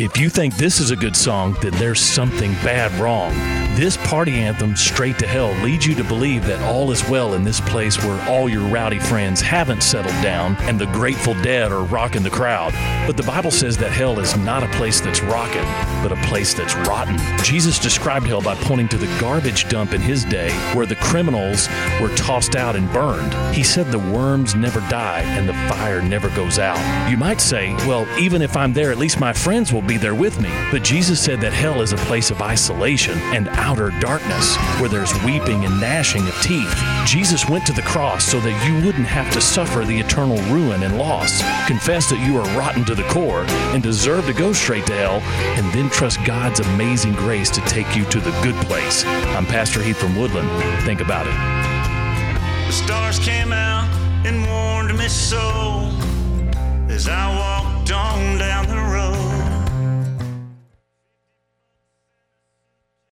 If you think this is a good song, then there's something bad wrong. This party anthem, Straight to Hell, leads you to believe that all is well in this place where all your rowdy friends haven't settled down and the Grateful Dead are rocking the crowd. But the Bible says that hell is not a place that's rocking, but a place that's rotten. Jesus described hell by pointing to the garbage dump in his day where the criminals were tossed out and burned. He said the worms never die and the fire never goes out. You might say, well, even if I'm there, at least my friends will be there with me. But Jesus said that hell is a place of isolation and outer darkness where there's weeping and gnashing of teeth. Jesus went to the cross so that you wouldn't have to suffer the eternal ruin and loss. Confess that you are rotten to the core and deserve to go straight to hell, and then trust God's amazing grace to take you to the good place. I'm Pastor Heath from Woodland. Think about it. The stars came out and warned me so as I